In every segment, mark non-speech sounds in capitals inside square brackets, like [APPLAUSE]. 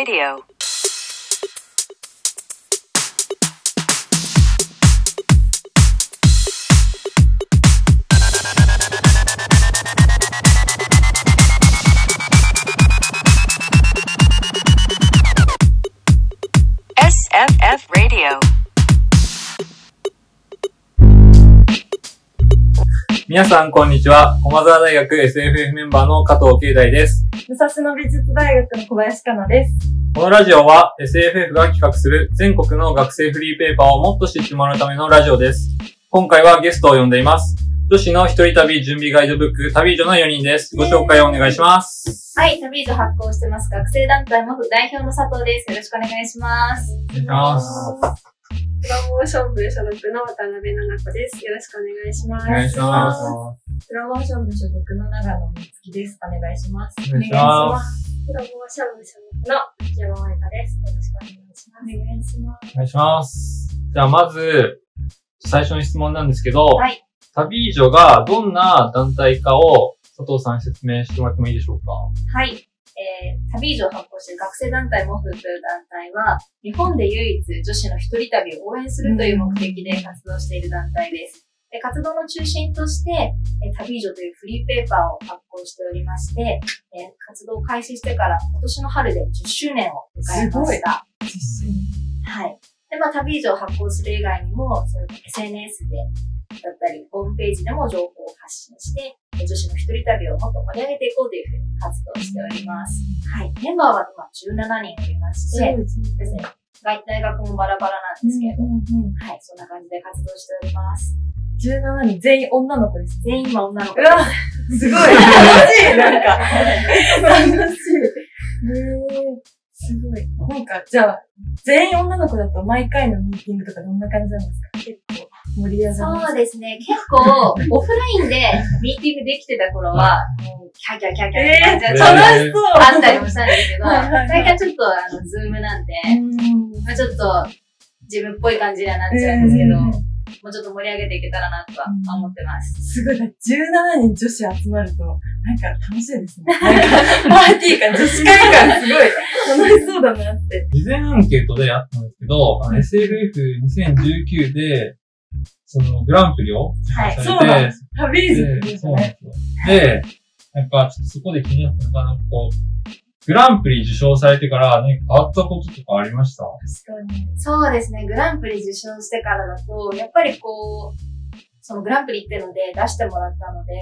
Radio. 皆さん、こんにちは。駒沢大学 SFF メンバーの加藤慶大です。武蔵野美術大学の小林香奈です。このラジオは SFF が企画する全国の学生フリーペーパーをもっと知ってもらうためのラジオです。今回はゲストを呼んでいます。女子の一人旅準備ガイドブック、旅女の4人です。ご紹介をお願いします。はい、旅以上発行してます。学生団体モフ代表の佐藤です。よろしくお願いします。お願いします。プロモーション部所属の渡辺奈々子です。よろしくお願いします。お願いします。プロモーション部所属の長野美月です。お願いします。お願いします。プロモーション部所属の内山舞香です。よろしくお願いします。お願いします。お願いします。じゃあ、まず、最初の質問なんですけど、はい旅女がどんな団体かを佐藤さんに説明してもらってもいいでしょうか？はい。えー、旅以上発行している学生団体モフという団体は、日本で唯一女子の一人旅を応援するという目的で活動している団体です。で活動の中心として、えー旅女というフリーペーパーを発行しておりまして、えー活動を開始してから今年の春で10周年を迎えました。はい。で、まあ、旅以上発行する以外にも、SNS で、だったり、ホームページでも情報を発信して、え女子の一人旅をもっと盛り上げていこうというふうに活動しております。はい。メンバーは今17人おりまして、ですね、大大学もバラバラなんですけれど、はい、そんな感じで活動しております。17人全員女の子です。全員今女の子うわすごい楽しい [LAUGHS] なんか。楽しい。へーすごい。なんか、じゃあ、全員女の子だと毎回のミーティングとかどんな感じなんですか？結構盛り上がる。そうですね。結構、オフラインでミーティングできてた頃は、もう、キャーキャーキャーキャーって感じだえー、った楽しそう。あったりもしたんですけど、最近はちょっと、あの、ズームなんで、うんまあちょっと、自分っぽい感じにはなっちゃうんですけど、うんもうちょっと盛り上げていけたらなとは思ってます。すごい、17人女子集まると、なんか楽しいですね。パーティー感、女子会感すごい楽しそうだなって。事前アンケートであったんですけど、あの SFF2019 で、そのグランプリを受はい。賞そうなんされて、ハビーズってでいうそうなんですよ。で、なんかちょっとそこで気になったのが、なんかこう、グランプリ受賞されてから何か変わったこととかありました？確かに。そうですね、グランプリ受賞してからだと、やっぱりこう、そのグランプリっていうので出してもらったので、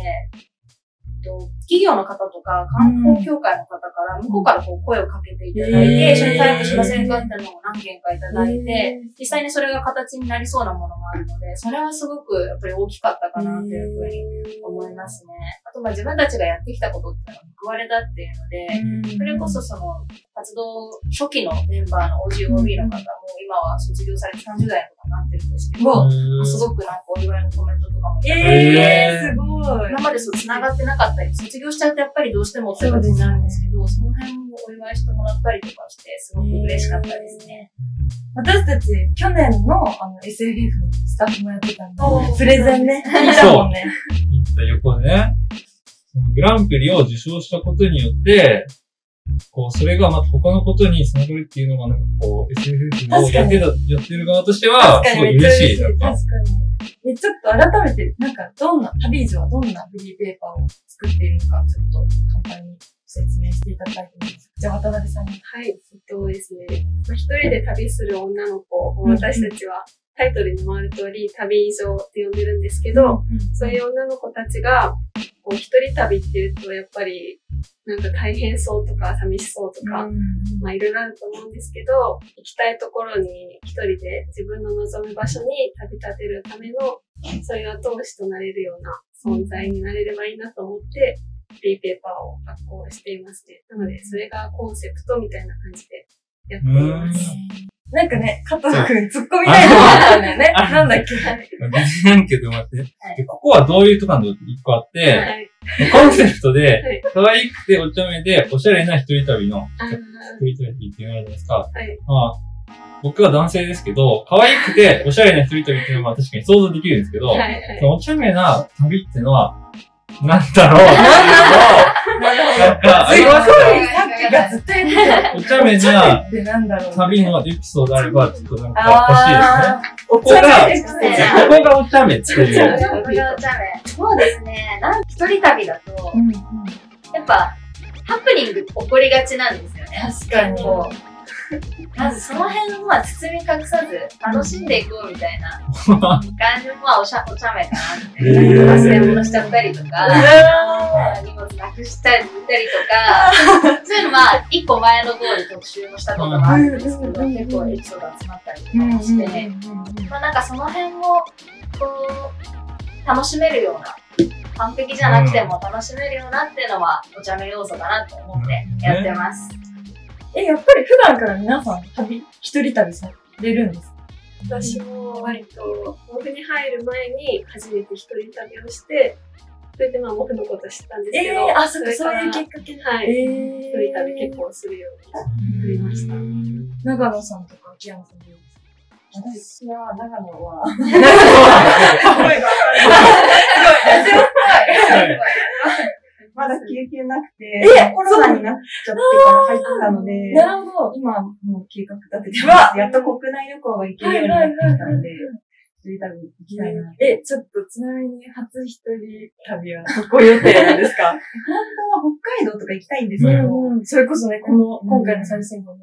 と企業の方とか観光協会の方から、向こうからこう声をかけていただいて、一緒にタイプしませんかっていうのを何件かいただいへて、実際にそれが形になりそうなものもあるので、それはすごくやっぱり大きかったかなというふうに思いますね。あとまあ自分たちがやってきたことっていうのが報われたっていうので、それこそその活動初期のメンバーの OGOB の方も今は卒業されて30代とかになってるんですけど、すごくなんかお祝いのコメントとかもえー、すごい。今までそう繋がってなかったり、卒業しちゃうとやっぱりどうしてもって形になるんですけど、その辺もお祝いしてもらったりとかして、すごく嬉しかったですね。私たち、去年のあの SFF のスタッフもやってたんでプレゼンね、[LAUGHS] 見たもんね。行った横でね、グランプリを受賞したことによって、こう、それがまた他のことに繋がるっていうのが、なんかこう、SFF をやってた、やってる側としては、すごい嬉しい。なん確かか、に。え、ちょっと改めて、なんか、どんな、旅以上はどんなフリーペーパーを作っているのか、ちょっと簡単に説明していただきたいと思います。じゃあ、渡辺さんに。はい、えっとですね、まあ、一人で旅する女の子をうん私たちはタイトルにもある通り旅以上って呼んでるんですけど、そういう女の子たちが、こう一人旅っていうとやっぱりなんか大変そうとか寂しそうとか、まあいろいろあると思うんですけど、行きたいところに一人で自分の望む場所に旅立てるための、そういう後押しとなれるような存在になれればいいなと思って、フリーペーパーを発行していますね。なので、それがコンセプトみたいな感じでやっています。なんかね、加藤くん、突っ込みたいのがあったんだよね。あなんだっけ。事前アンケートもあって、でここはどういうとこなのって一個あって、はい。コンセプトはでい、可愛くてお茶目で、おしゃれな一人旅の、一人旅っていうのがあるじゃないですか。はい。まあ、僕は男性ですけど、可愛くておしゃれな一人旅っていうのは確かに想像できるんですけど、はい。はいそのお茶目な旅っていうのは、なんだろう [LAUGHS] なんか、すごい、あさっきがずっと言ってた。お茶目なってなんだろう。旅のエピソードあれば、ちょっとなんか欲しいですね。おここが、ここがお茶目っていう。これがお茶目。そうですね。なん一人旅だと、やっぱ、ハプニング起こりがちなんですよね。確かに。まずその辺をまあ包み隠さず楽しんでいこうみたいな [LAUGHS] 感じもまあおしゃお茶目かなって。忘れ物しちゃったりとか、荷物なくしたり見たりとか、そういうのまあ一個前の号で特集もしたこともあるんですけど、うん結構エピソード集まったりとかして、まあなんかその辺も、こう、楽しめるような、完璧じゃなくても楽しめるようなっていうのはお茶目要素かなと思ってやってます。え、やっぱり普段から皆さん旅、一人旅されるんですか？私も割と、モフに入る前に初めて一人旅をして、それでまあモフのこと知ったんですけど、えー、あ、そっか、そういうきっかけで。はい。え一人旅結構するようになりました。長野さんとか秋山さんどうですか？私は長野は、まだ経験なくて、えコロナになっちゃってから入ったので、なるほど。今もう計画立ててます。やっと国内旅行が行けるようになってきたので、一人旅行きたいな。え、ちょっと、ちなみに初一人旅はどこ予定なんですか？[LAUGHS] 本当は北海道とか行きたいんですけど、うんそれこそね、この、今回の最新号で。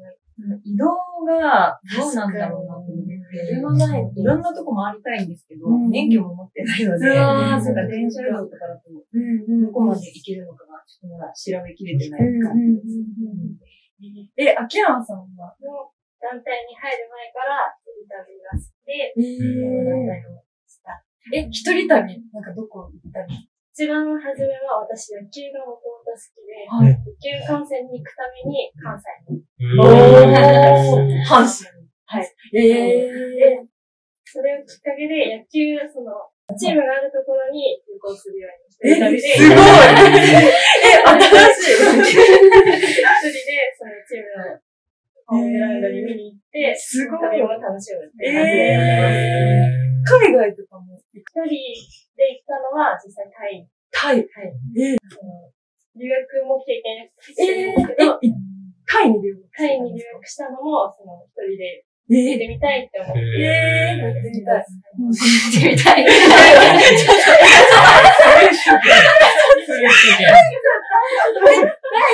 移動がどうなんだろうなと思って、車ないいろんなとこ回りたいんですけど、うん。免許も持ってないので、うわーなんか電車移動とかだと、うんどこまで行けるのかが、ちょっとまだ調べきれてない感じ。です。え、秋山さんは？の団体に入る前から一人旅が好きで、ええ、一人旅？なんかどこ行ったり一番初めは私野球がもともと好きで、はい。野球観戦に行くために関西に。阪神。はい。えで、それをきっかけで野球、その、チームがあるところに旅行するようにして、え、一人で、すごい [LAUGHS] え、新しい [LAUGHS] 一人でそのチームのホームグラウンドに見に行って、すごい旅を楽しむっていう感じでやってます。海外とかも一人で行ったのは実際タイ。タイ。はい。えその留学も経験してるんですけえど、タイに留学タイに留学したのも、その一人でえ行ってみたいって思って。えー、やってみたい。ってみたい。タ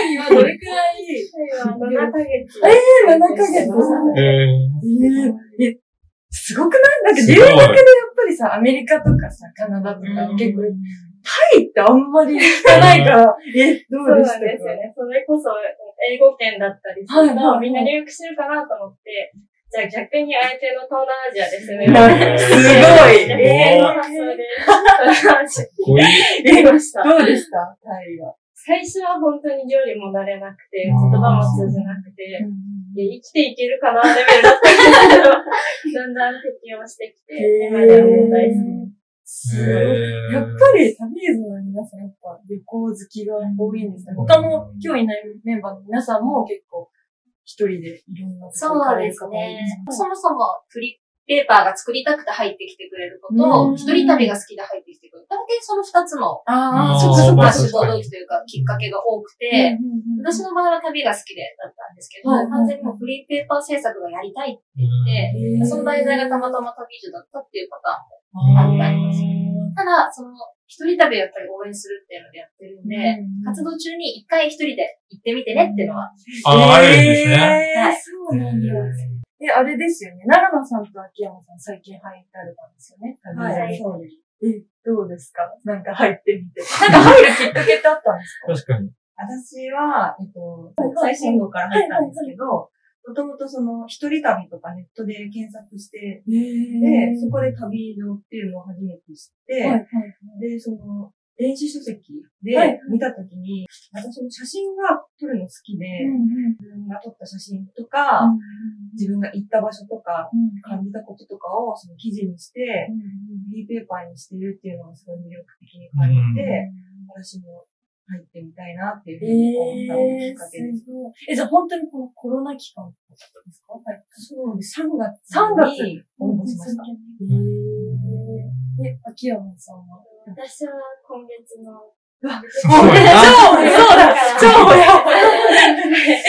イはどれくらいタイは7ヶ月。えー、7ヶ月。えー、え、すごくないなんか留学でやっぱりさ、アメリカとかさ、カナダとか結構、タイってあんまり聞かないから、え、どそううでしたかなんですよね。それこそ、英語圏だったりすると、みんな留学してるかなと思って、じゃあ逆に相手の東南アジアで攻める。[LAUGHS] すごい逆転の発想で、東南アジアこいい。行きました。どうでしたタイは。最初は本当に料理も慣れなくて、言葉も通じなくて、いや生きていけるかなレベルだったけど、だんだん適応してきて、今ではもう大好き。すごい。やっぱり旅ーズの皆さんやっぱ旅行好きが多いんですね。他の今日いないメンバーの皆さんも結構一人でいろんなとこそ行か？うですね。そもそもフリペーパーが作りたくて入ってきてくれる子うと、ん一人旅が好きで入ってきてくれる。大体その二つの、そっかそっかまあ、志。望動機というか、きっかけが多くて、私の場合は旅が好きでだったんですけど、はい完全にもうフリーペーパー制作がやりたいって言って、その題材がたまたま旅女だったっていうパターンもあったります。ただ、その、一人旅をやっぱり応援するっていうのでやってるんで、活動中に一回一人で行ってみてねっていうのは、あ、あるんですね。はいそうなんだ。え、あれですよね。長野さんと秋山さん最近入られたんですよね。はい、旅そうです。え、どうですか？なんか入ってみて。なんか入るきっかけってあったんですか？確かに。私は、えっと、最新号から入ったんですけど、もともとその、一人旅とかネットで検索して、で、そこで旅路っていうのを初めて知って、はいはいで、その、電子書籍ではい。見たときに、私も写真が撮るの好きで、自分が撮った写真とか、自分が行った場所とか、感じたこととかをその記事にして、フリーペーパーにしてるっていうのがすごい魅力的に感じて、私も入ってみたいなっていうふうに思ったのがきっかけです。え、じゃあ本当にこのコロナ期間ですか？はい。そうです。3月3月に応募しました。えー、秋山さんは？私は今月の、すごいな。そうだ、超やばい。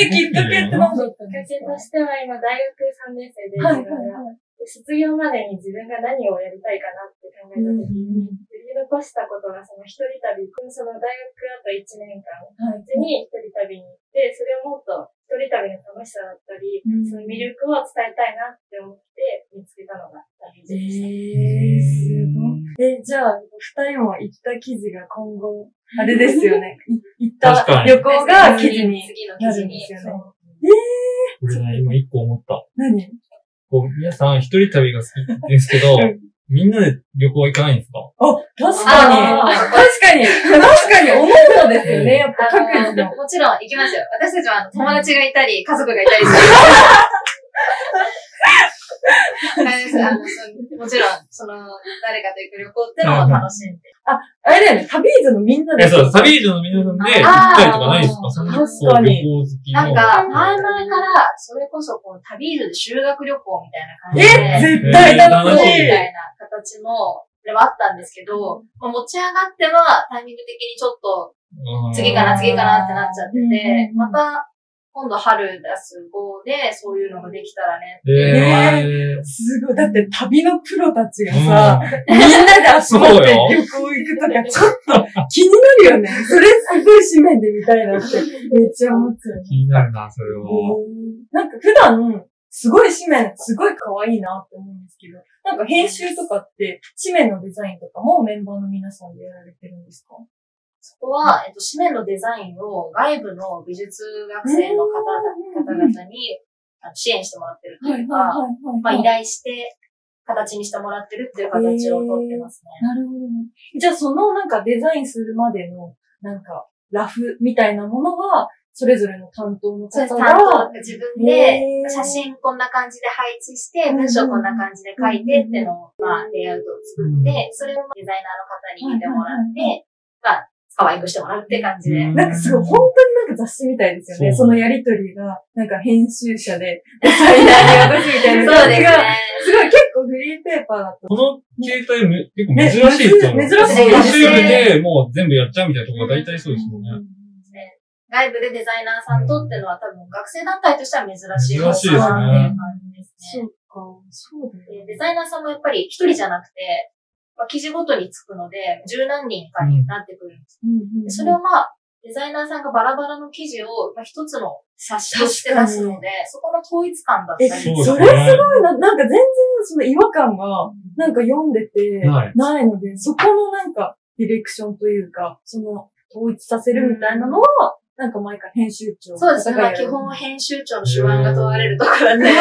え、きっかけって何だったんきっかけですかとしては今大学3年生ではい自分が、で卒業までに自分が何をやりたいかなって考えた時に、残したことがその一人旅、その大学あと1年間のうちに一人旅に行って、それをもっと一人旅の楽しさだったり、うんその魅力を伝えたいなって思って見つけたのが旅路でした。えー、すごい。え、じゃあ、二人も行った記事が今後、あれですよね。[LAUGHS] い行った旅行が記事に次のなるん記事に。ですよね。俺ね、今一個思った。何？こう、皆さん一人旅が好きですけどうん、みんなで旅行行かないんですか？あ、確かに。確かに。確かに、思うのですよね。やっぱ各あ自の。のもちろん行きますよ。私たちはあの友達がいたり、家族がいたりする。[LAUGHS] あれですあのそもちろん、その、誰かと行く旅行ってのも楽しんで。あれだよね、旅ーズのみんなで。え、そう、旅以上の皆さんで行ったりとかないですか？確かに旅行好きの。なんか、前々から、それこそ、こう、旅路で修学旅行みたいな感じで、え、絶対楽しい。みたいな形の、ではあったんですけど、まあ持ち上がっては、タイミング的にちょっと、うん次かな、次かなってなっちゃってうんて、うんまた、今度春出す号で、そういうのができたらね。えー、すごい。だって旅のプロたちがさ、みんなで集まって旅行行くとか、ちょっと気になるよね。それすごい紙面で見たいなって、めっちゃ思っちゃう。気になるな、それは。なんか普段、すごい紙面、すごい可愛いなって思うんですけど、なんか編集とかって、紙面のデザインとかもメンバーの皆さんでやられてるんですか？そこは、えっと、紙面のデザインを外部の美術学生の方々方々に支援してもらってるっていうか、まあ、依頼して、形にしてもらってるっていう形をとってますね。なるほどね。じゃあそのなんかデザインするまでの、なんか、ラフみたいなものは、それぞれの担当のそうです。方担当が、自分で写真こんな感じで配置して、文章こんな感じで書いてっていうのを、まあ、レイアウトを作って、それをデザイナーの方に見てもらって、まあ、可愛くしてもらうって感じで。うんなんかすごい、本当になんか雑誌みたいですよね。そのやりとりが、なんか編集者で、デザイナーに渡すみたいなそうですね感じが、。すごい結構フリーペーパーだと。この携帯む結構珍しいと思う。ね珍しいですねでもう全部やっちゃうみたいなところが大体そうですもんね。外部でデザイナーさんとってのは多分学生団体としては珍しい珍しいですね方かなっていう感じですね。そうか、そうだよでデザイナーさんもやっぱり一人じゃなくて、まあ、記事ごとにつくので、十何人かになってくるんです。でそれをまあ、デザイナーさんがバラバラの記事を、まあ、一つの冊子として出すので、そこの統一感だったえ、りそれすごいな、なんか全然その違和感が、なんか読んでて、ない。ないので、そこのなんか、ディレクションというか、その、統一させるみたいなのは、なんか毎回編集長。そうです。ね。まあ、基本は編集長の手腕が問われるところだったりめっ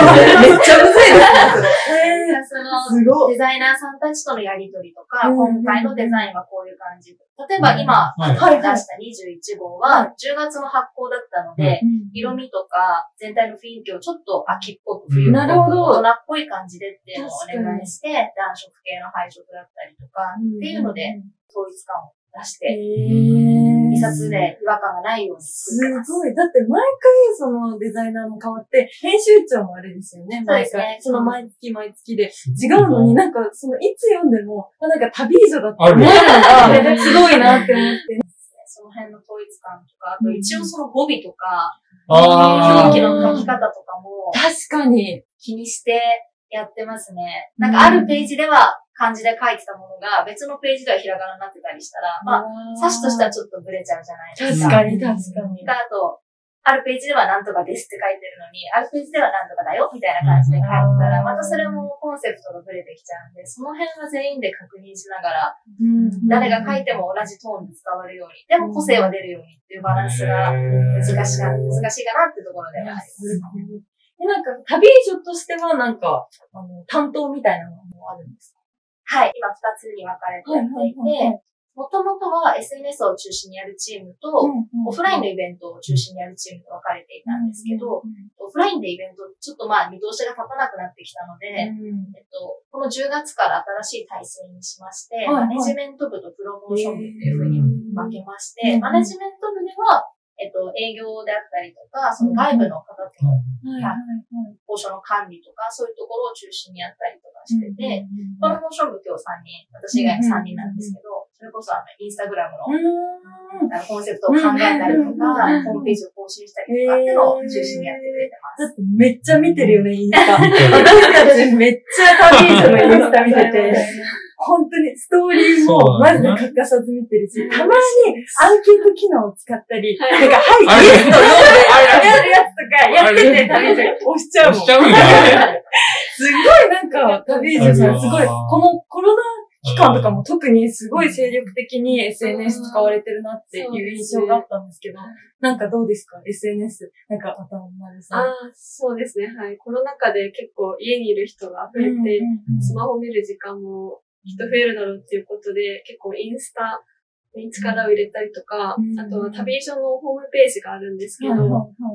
ちゃむずいですね、[LAUGHS] その。デザイナーさんたちとのやりとりとか、うん今回のデザインはこういう感じ。例えば今、はい。出した21号は10月の発行だったので、色味とか全体の雰囲気をちょっと秋っぽく、冬っぽく、大人っぽい感じでっていうのをお願いして、暖色系の配色だったりとか、っていうので統一感を出して、え一冊で違和感がないようにす。ごい。だって毎回そのデザイナーも変わって、編集長もあれですよね、毎そうですね回。その毎月毎月で。違うのになんか、そのいつ読んでも、あなんか旅以上だって思うのあが、すごいなって思って。その辺の統一感とか、あと一応その語尾とか、あ表記の書き方とかも確かに。気にしてやってますね。なんかあるページでは漢字で書いてたものが別のページではひらがなになってたりしたら、まあ、冊子としてはちょっとブレちゃうじゃないですか。確かに、確かに。あと、あるページではなんとかですって書いてるのに、あるページではなんとかだよみたいな感じで書いてたら、うんまたそれもコンセプトがブレてきちゃうんで、その辺は全員で確認しながら、うん誰が書いても同じトーンで伝わるように、でも個性は出るようにっていうバランスが難しか難しいかなってところではあります。で、なんか、旅女としては、なんか、あの、担当みたいなのもあるんです。はい、今二つに分かれていて、もともとは SNS を中心にやるチームと、オフラインのイベントを中心にやるチームと分かれていたんですけど、オフラインでイベント、ちょっとまあ見通しが立たなくなってきたので、えっと、この10月から新しい体制にしまして、マネジメント部とプロモーション部っていうふうに分けましうんて、マネジメント部では、えっと、営業であったりとか、その外部の方との交渉の管理とか、そういうところを中心にやったりとかかしてて、プロモーション部今日3人、私以外の3人なんですけど、それこそあの、インスタグラムのあのコンセプトを考えたりとか、ホームページを更新したりとかっていうのを中心にやってくれてます。だってめっちゃ見てるよね、インスタ。私たちめっちゃ旅以上のインスタ見てて、[LAUGHS] 本当にストーリーもマジで欠かさず見てるし、たまにアンケート機能を使ったり、なんか、はい、イエスとノーでやるやつとかやってて、旅以上押しちゃうもん。押しちゃうんだね。すごいなんか、旅以上さん、すごい、このコロナ期間とかも特にすごい精力的に SNS 使われてるなっていう印象があったんですけど、なんかどうですか ?SNS。なんか頭の丸さん。ああ、そうですね。はい。コロナ禍で結構家にいる人が増えて、スマホ見る時間もきっと増えるだろうっていうことで、結構インスタに力を入れたりとか、うん。あとは旅所のホームページがあるんですけど、あ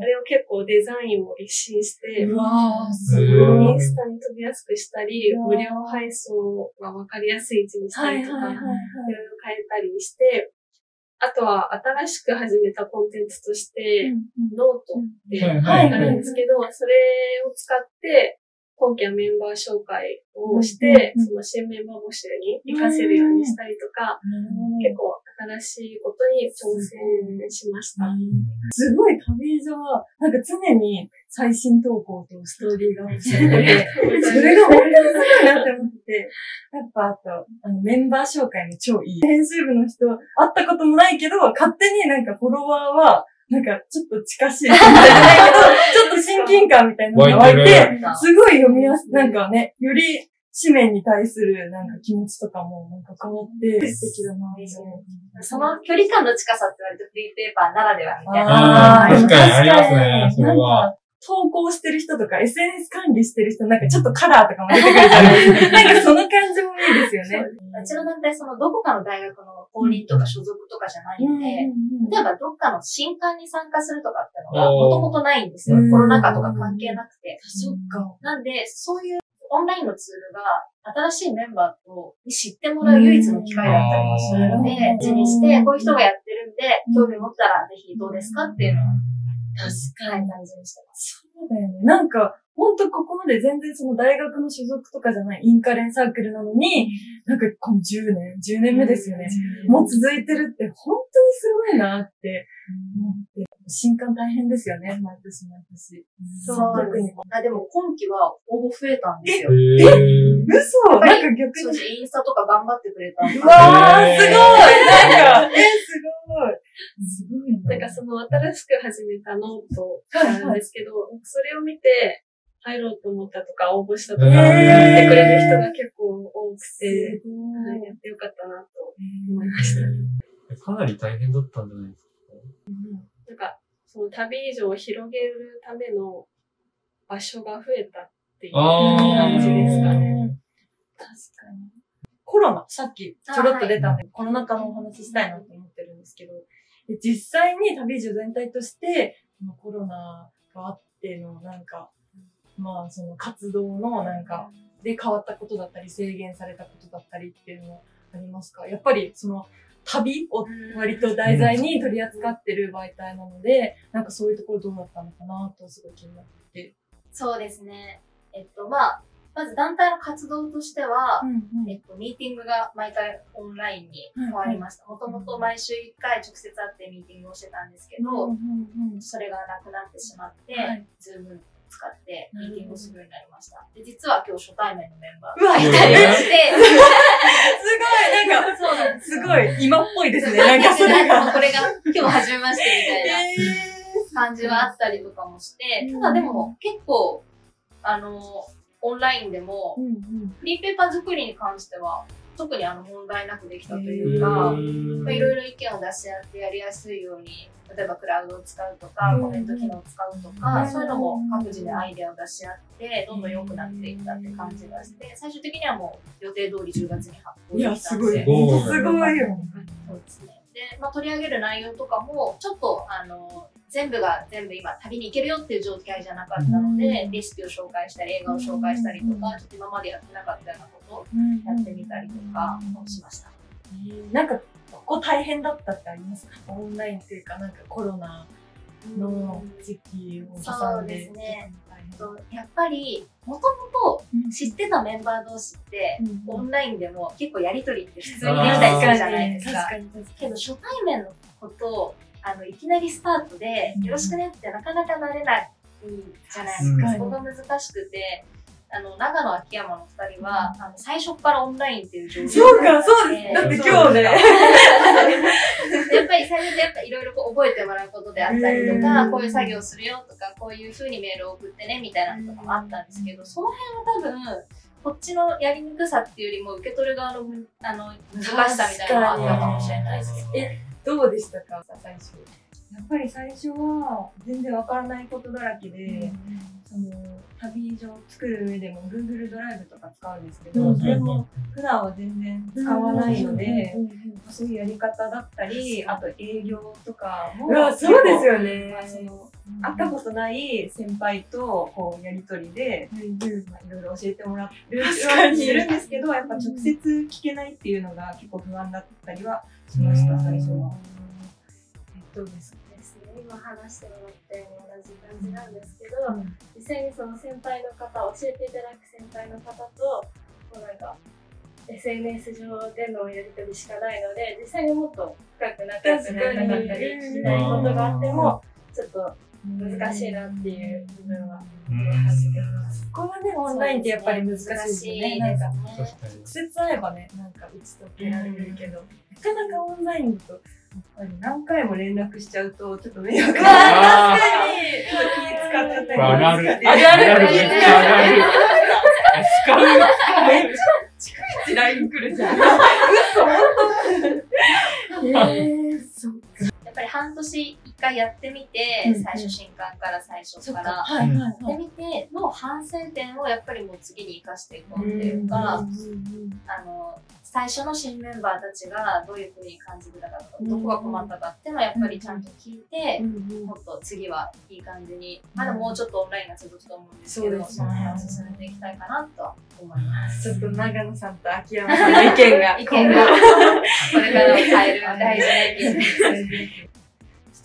れを結構デザインを一新して、うわー、すへごい。インスタに飛びやすくしたり、無料配送がわかりやすい位置にしたりとか、いろいろはい。変えたりして、あとは新しく始めたコンテンツとして、ノートってはい。あるんですけど、それを使って、今期はメンバー紹介をして、うんその新メンバー募集に活かせるようにしたりとか、結構新しいことに挑戦しました。すごい旅路は、なんか常に最新投稿とストーリーが欲しいので、[LAUGHS] それが本当にすごいなって思ってて、やっぱあと、あのメンバー紹介も超いい。編集部の人、会ったこともないけど、勝手になんかフォロワーは、なんかちょっと近しい [LAUGHS] ちょっと親近感みたいなのが湧いてて、すごい読みやすい、なんかね、より紙面に対するなんか気持ちとかもなんか変わって素敵だなって思う。その距離感の近さって割とフリーペーパーならではみたいな。あー確かにありますねそれは。なんか投稿してる人とか、SNS 管理してる人、なんかちょっとカラーとかも出てくるじゃないですか。[LAUGHS] なんかその感じもいいですよね。うちの団体、そのどこかの大学の公認とか所属とかじゃないんで、例えばどっかの新刊に参加するとかってのがもともとないんですよう。んコロナ禍とか関係なくて。そっか。なんで、そういうオンラインのツールが新しいメンバーとに知ってもらう唯一の機会だったりもするので、うん地にして、こういう人がやってるんで、興味持ったらぜひどうですかっていうのを、確かに、大事にしてます。そうだよね。なんか、ほんとここまで全然その大学の所属とかじゃないインカレンサークルなのに、なんかこの10年、10年目ですよね。もう続いてるって本当にすごいなって思って。新刊大変ですよね、毎年毎年。そう特に。あでも今期は応募増えたんですよ。へ嘘なんか逆に。インスタとか頑張ってくれたうわー、すごいなんか、え、すごい。すごいなんかその新しく始めたノートがあるんですけど、それを見て入ろうと思ったとか応募したとか、へー。言ってくれる人が結構多くすて、ごはい、いやってよかったなとうん思いました。ーかなり大変だったんじゃないですか？なんか、その旅以上を広げるための場所が増えたっていう感じですかね。確かに。コロナ、さっきちょろっと出たんで、コロナ禍のお話ししたいなと思ってるんですけど、で実際に旅路全体として、そのコロナがあっての、なんか、まあ、その活動の、なんか、で変わったことだったり、制限されたことだったりっていうのはありますか？やっぱり、その、旅を割と題材に取り扱ってる媒体なので、なんかそういうところどうだったのかなとすごい気になって。そうですね。えっと、まあ、まず団体の活動としては、んえっと、ミーティングが毎回オンラインに変わりました。もともと毎週1回直接会ってミーティングをしてたんですけど、それがなくなってしまって、はい。ズーム使ってミーティングをするようになりました。で、実は今日初対面のメンバーうわがいたりして、[LAUGHS] すごいなんか、そうなんです。すごい、今っぽいですね。[LAUGHS] なんかそれが。これが今日初めましてみたいな感じはあったりとかもして、ただでも結構、あの、オンラインでも、フリーペーパー作りに関しては、特にあの問題なくできたというか、まあ、いろいろ意見を出し合ってやりやすいように、例えばクラウドを使うとか、うん。コメント機能を使うとか、うん。そういうのも各自でアイデアを出し合って、どんどん良くなっていったって感じがして、最終的にはもう予定通り10月に発いや、表できたすごい。すごいよ。そうですね。で、まあ、取り上げる内容とかも、ちょっと、あの、全部が全部今旅に行けるよっていう状態じゃなかったので、うん。レシピを紹介したり、映画を紹介したりとか、ちょっと今までやってなかったようなことをやってみたりとかもしました。なんか、ここ大変だったってありますか？オンラインっていうか、なんかコロナの時期を挟んで。そうですね。やっぱり、もともと知ってたメンバー同士って、オンラインでも結構やりとりって普通にできたりするじゃないですか。確かに確かけど初対面のことをあのいきなりスタートでうん。よろしくねってなかなかなれないじゃないですうん。か。そこが難しくて、あの、長野秋山の二人は、あの、最初からオンラインっていう状況そうか、そうです。だって今日ね。[LAUGHS] やっぱり最初でやっぱいろいろこう覚えてもらうことであったりとか、うんこういう作業するよとか、こういう風にメールを送ってねみたいなのとかもあったんですけど、その辺は多分、こっちのやりにくさっていうよりも受け取る側のむあの難しさみたいなのがあったかもしれないですけど。えどうでしたか最初。やっぱり最初は全然わからないことだらけで、その旅路を作る上でも Google ドライブとか使うんですけど、うんそれも普段は全然使わないので、うんそういうやり方だったり、あと営業とかも、そうですよまねあ。その会ったことない先輩とこうやりとりで、まあ、いろいろ教えてもらってる確かに。するんですけど、やっぱ直接聞けないっていうのが結構不安だったりはしました、最初は。どうですかですね、今話してもらったように同じ感じなんですけど、実際にその先輩の方、教えていただく先輩の方と、こうなんか、SNS 上でのやり取りしかないので、実際にもっと深く仲良くなかったり、聞きたいことがあっても、ちょっと難しいなっていう部分は感じてます。ここはね、オンラインってやっぱり難しいですよね。なんか。直接会えばね、なんか打ち解けられるけど、なかなかオンラインだと、ぱり何回も連絡しちゃうと、ちょっと迷惑あーちょっと気使っちゃったり。あるある。あるあるあるめっちゃあるある。使う。ち LINE 来るじゃん。[LAUGHS] えー、そっぱり半年一回やってみて、うん最初新刊から最初か。か。ら。はいはい。やってみての反省点をやっぱりもう次に生かしていこうっていうか、あの、最初の新メンバーたちがどういうふうに感じてたかとか、どこが困ったかっていうのをやっぱりちゃんと聞いて、もっと次はいい感じに、まだもうちょっこオンラインが続くと思うんですけど、その辺を進めていきたいかなとは思います。ちょっと長野さんと秋山さんの意見が意見が、これからを変える大事な意見です。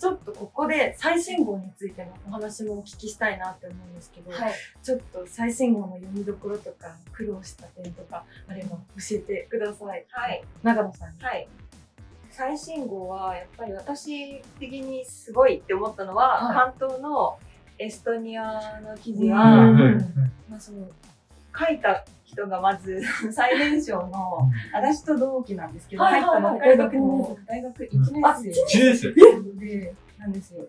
ちょっとここで最新号についてのお話もお聞きしたいなって思うんですけど、はい。ちょっと最新号の読みどころとか苦労した点とかあれば教えてください。はい。長野さんに。はい。最新号は、やっぱり私的にすごいって思ったのは、は関東のエストニアの記事うは、んまあ、その書いた人がまず [LAUGHS] 最年少の私と同期なんですけど、入ったばっかりの大学1年あ生一年生。でなんですよ。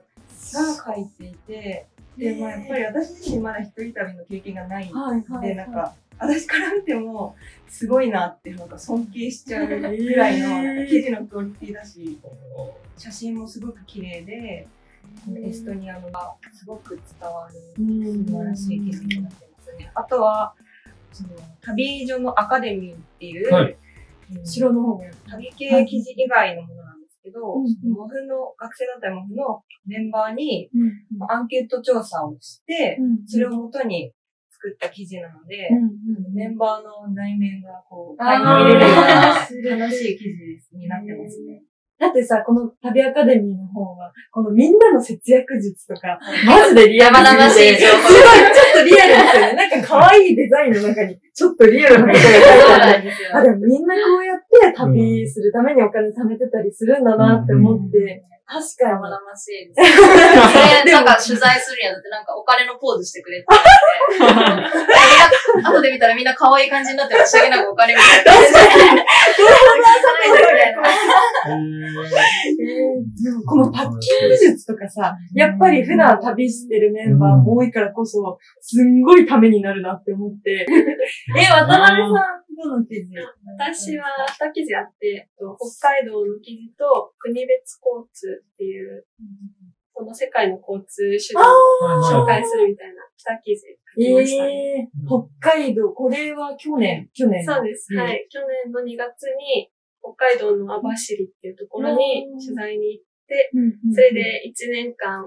が書いていて、で、まあ、やっぱり私自身まだ一人旅の経験がないはいはいで、なんか、私から見ても、すごいなって、なんか尊敬しちゃうぐらいの、記事のクオリティだし、写真もすごく綺麗で、エストニアのがすごく伝わる素晴らしい記事になってますね。あとは、その、旅所のアカデミーっていう、はい。うん城の方。旅系記事以外のものなんですけど、うんうん。モフの、学生団体モフのメンバーに、アンケート調査をして、それをもとに作った記事なので、メンバーの内面がこう、垣間見れるような [LAUGHS] 楽しい記事ですになってますね。だってさ、この旅アカデミーの方は、このみんなの節約術とか、[LAUGHS] マジでリアル生々しい情報すごい、ちょっとリアルですよね。なんか可愛いデザインの中に、ちょっとリアルなことが書いてある。なんですよ。[LAUGHS] あ、でもみんなこうやって旅するためにお金貯めてたりするんだなって思って、確か生に。々しいです。[LAUGHS] それ、なんか取材するにあたって、なんかお金のポーズしてくれって言われて。みんな、後で見たらみんな可愛い感じになって申し訳なくお金みたいな。確かに。[LAUGHS] でもこのパッキング術とかさ、やっぱり普段旅してるメンバーも多いからこそ、すんごいためになるなって思って。え、渡辺さん、どの記事？私は2記事あって、北海道の記事と国別交通っていう、この世界の交通手段を紹介するみたいな2記事書きましたね。えー、北海道、これは去年、去年。そうです。うんはい。去年の2月に北海道の網走っていうところに取材に行って、うん。それで1年間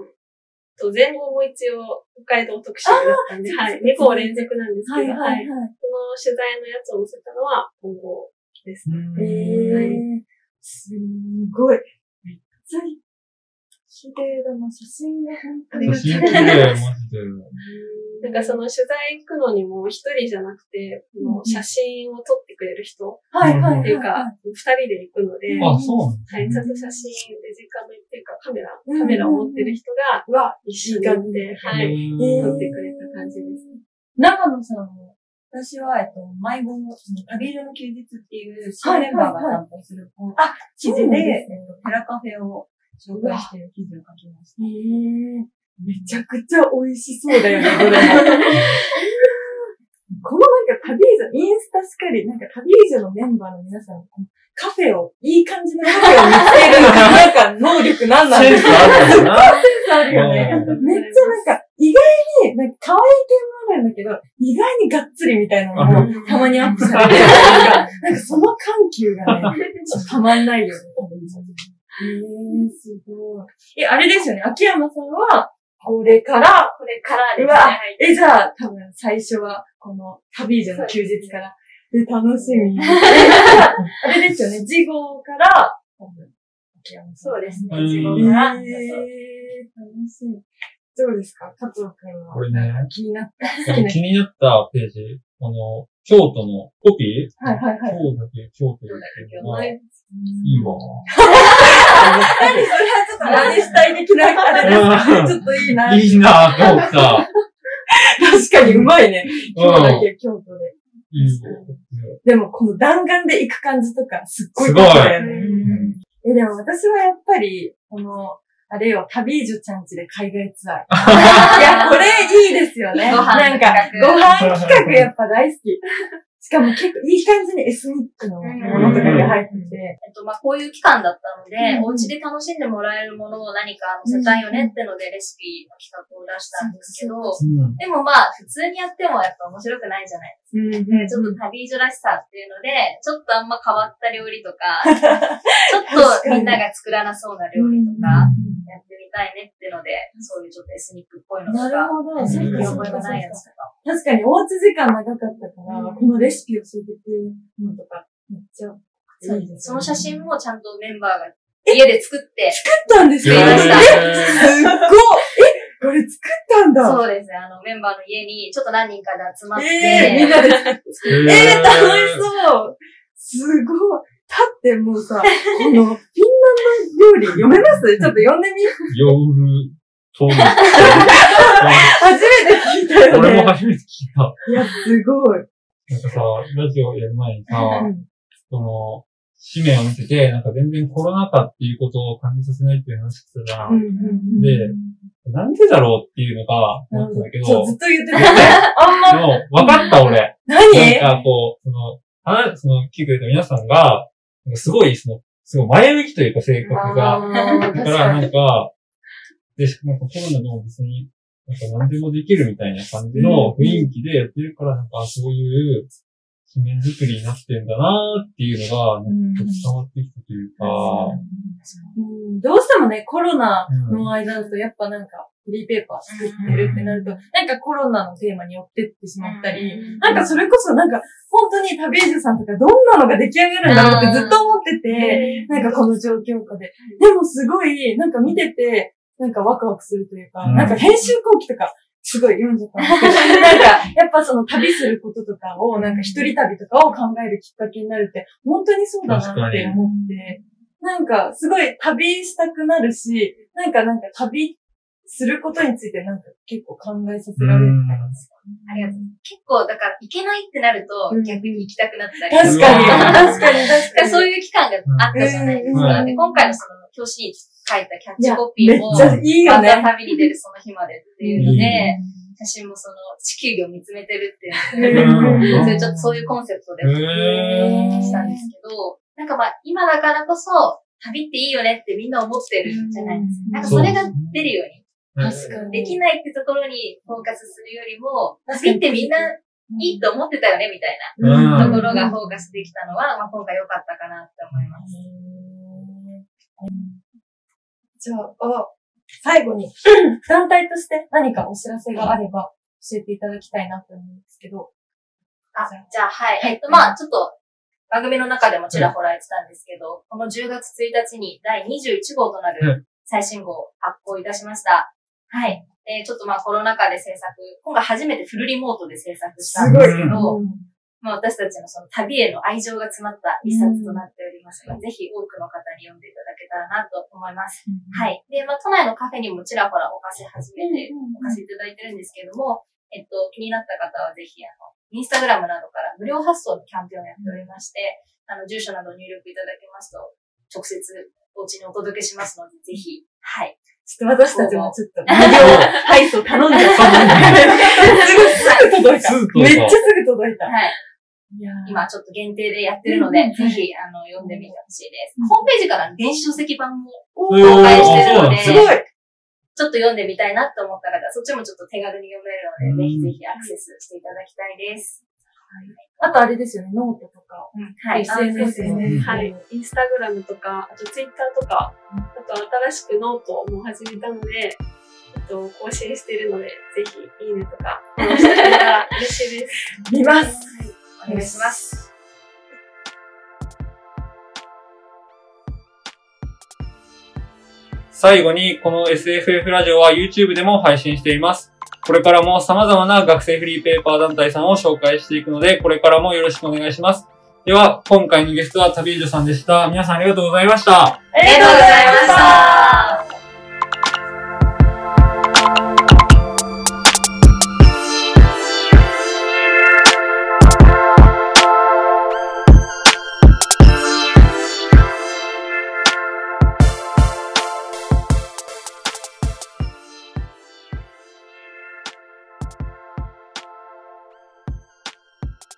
と前後も一応北海道特集だったんで、はい。2校連続なんですはいけど、はい。はいはい。その取材のやつを載せたのは今後ですね。えー、すんごい。めっちゃい綺麗だな、写真が本当に。写真綺麗、マジで。なんかその取材行くのにも一人じゃなくて、この写真を撮ってくれる人。はいはい。っていうか、二人で行くので、あ、そうはい、ちゃんと写真、デジカメっていうかカメラ、カメラを持ってる人がうわ、一緒に行って、はい、い撮ってくれた感じです。長野さんも、私は、えっと、迷子の、その旅色の休日っていう、新メンバーが担当する、あ、記事で、えっと、テラカフェを紹介してる記事を書きました。えめちゃくちゃ美味しそうだよね、どれも。[LAUGHS] このなんか旅以上、インスタしかり、なんか旅以上のメンバーの皆さん、カフェを、いい感じのカフェを見つける、なんか能力なんなんですかセンスあるよな。センスあるよね。うんめっちゃなんか、意外に、なんか可愛い系もあるんだけど、意外にがっつりみたいなのもたまにアップされてるから、なんかその緩急がね、[LAUGHS] ちょっとたまんないよね。えー、すごい。え、あれですよね、秋山さんは、これから、これからですね。はいえ、じゃあ、多分最初は、この旅以上の休日から。え、楽しみ。えじゃああれですよね、事後から、多分、秋山さん。そうですね。うん自分えー、から。楽しみ。どうですか加藤くんは。これね、気になった。気になったページ、あの、京都のコピーはいはいはい。京都だけ京都だけいいいわ。何それはちょっと真似したい的なあれですかね。ちょっといいな。いいなぁ、京都だ。確かにうまいね。今日だけ京都で。いいわ。でも、この弾丸で行く感じとか、すっごいすごいえ、でも私はやっぱり、この、あれよ、旅女ちゃんちで海外ツアー。[LAUGHS] いや、これいいですよね。ご飯なんか、ご飯企画やっぱ大好き。しかも結構いい感じにエスニックのものとかが入ってて。えっと、まあ、こういう期間だったので、うん。お家で楽しんでもらえるものを何か載せたいよねってので、レシピの企画を出したんですけど、うんでもまあ、普通にやってもやっぱ面白くないじゃないうんちょっと旅女らしさっていうので、ちょっとあんま変わった料理とか、[LAUGHS] ちょっとみんなが作らなそうな料理とか、やったいねってので、そういうちょっとエスニックっぽいのとなるか、ほど。んそう見かそうか覚えがないやつとか。確かにおうち時間長かったから、うん。このレシピを教えてくれるのとか、めっちゃいいですその写真もちゃんとメンバーが家で作って、作ったんですか作りました。すっごい。え、これ作ったんだ。そうですね、あのメンバーの家にちょっと何人かで集まって、えー、みんなで作って。[LAUGHS] えー、楽しそう。すごい。だってもうさ、この、フィンランド料理読めます？ちょっと読んでみヨールトー初めて聞いたよね。俺も初めて聞いた。いや、すごい。なんかさ、ラジオやる前にさ、その、紙面を見てて、なんか全然コロナ禍っていうことを感じさせないっていう話してたじゃん。で、なんでだろうっていうのが思ってたんだけど、そう、ずっと言ってたよね。[LAUGHS] あんま、でも、分かった俺。何？なんかこう、その、話、その、聞いてくれた皆さんが、すごい、その、すごい前向きというか性格が、[LAUGHS] だからなんか、で、しなんかコロナでも別に、なんか何でもできるみたいな感じの雰囲気でやってるから、なんかそういう、紙面作りになってんだなーっていうのが、伝わってきたというか、うん。どうしてもね、コロナの間だと、やっぱなんか、フリーペーパー作ってるってなると、なんかコロナのテーマに寄ってってしまったり、なんかそれこそなんか、本当に旅エジさんとかどんなのが出来上がるんだろうってずっと思ってて、なんかこの状況下で。でもすごい、なんか見てて、なんかワクワクするというか、うん。なんか編集後期とか、すごい読んじゃったんですけど、[LAUGHS] なんか、やっぱその旅することとかを、なんか一人旅とかを考えるきっかけになるって、本当にそうだなって思って、なんか、すごい旅したくなるし、なんかなんか旅することについてなんか結構考えさせられる感じ。ありがとう。結構、だから、行けないってなるとうん、逆に行きたくなったり。確かに、確かに、確かに。[LAUGHS] そういう期間があったじゃないですうんか。うんで、今回のその、表紙に書いたキャッチコピーも、めっちゃいいよまたね。旅に出るその日までっていうのいいでね、写真もその、地球儀を見つめてるっていう [LAUGHS] それちょっとそういうコンセプトでしたんですけど、なんかまあ、今だからこそ、旅っていいよねってみんな思ってるじゃないですか。なんかそれが出るように。できないってところにフォーカスするよりも、旅ってみんないいと思ってたよねみたいなうんところがフォーカスできたのは、まあ、今回良かったかなって思います。じゃあ、あ最後に、[CLEARS THROAT] 団体として何かお知らせがあれば教えていただきたいなと思うんですけど。あ、じゃあ、はい。えっと、まあ、ちょっと、番組の中でもちらほら言ってたんですけど、この10月1日に第21号となる最新号を発行いたしました。はい。えー、ちょっとまあコロナ禍で制作、今回初めてフルリモートで制作したんですけど、まあ私たちのその旅への愛情が詰まった一冊となっておりますので、ぜひ多くの方に読んでいただけたらなと思います。はい。で、まあ都内のカフェにもちらほら置かせ始めて、置かせていただいてるんですけども、えっと、気になった方はぜひ、あの、インスタグラムなどから無料発送のキャンペーンをやっておりまして、あの、住所などを入力いただけますと、直接お家にお届けしますので、ぜひ、はい。ちょっと私たちもちょっと無料配送頼んじゃった。すぐ届いた。すぐめっちゃ届いたすぐ届いた。はい。いやー今ちょっと限定でやってるので、ぜひ、あの、読んでみてほしいです。ホームページから電子書籍版も公開してるので、あすごい。ちょっと読んでみたいなと思った方、そっちもちょっと手軽に読めるので、うんぜひぜひアクセスしていただきたいです。あとあれですよね、ノートとか。はい。SNS あそうですねはい。インスタグラムとか、あとツイッターとか、あと新しくノートも始めたので、えっと、更新しているので、ぜひ、いいねとか、フォローしてくれたら嬉しいです。[LAUGHS] 見ます。お願いします。最後に、この SFF ラジオは YouTube でも配信しています。これからも様々な学生フリーペーパー団体さんを紹介していくので、これからもよろしくお願いします。では、今回のゲストは旅人さんでした。皆さんありがとうございました。ありがとうございました。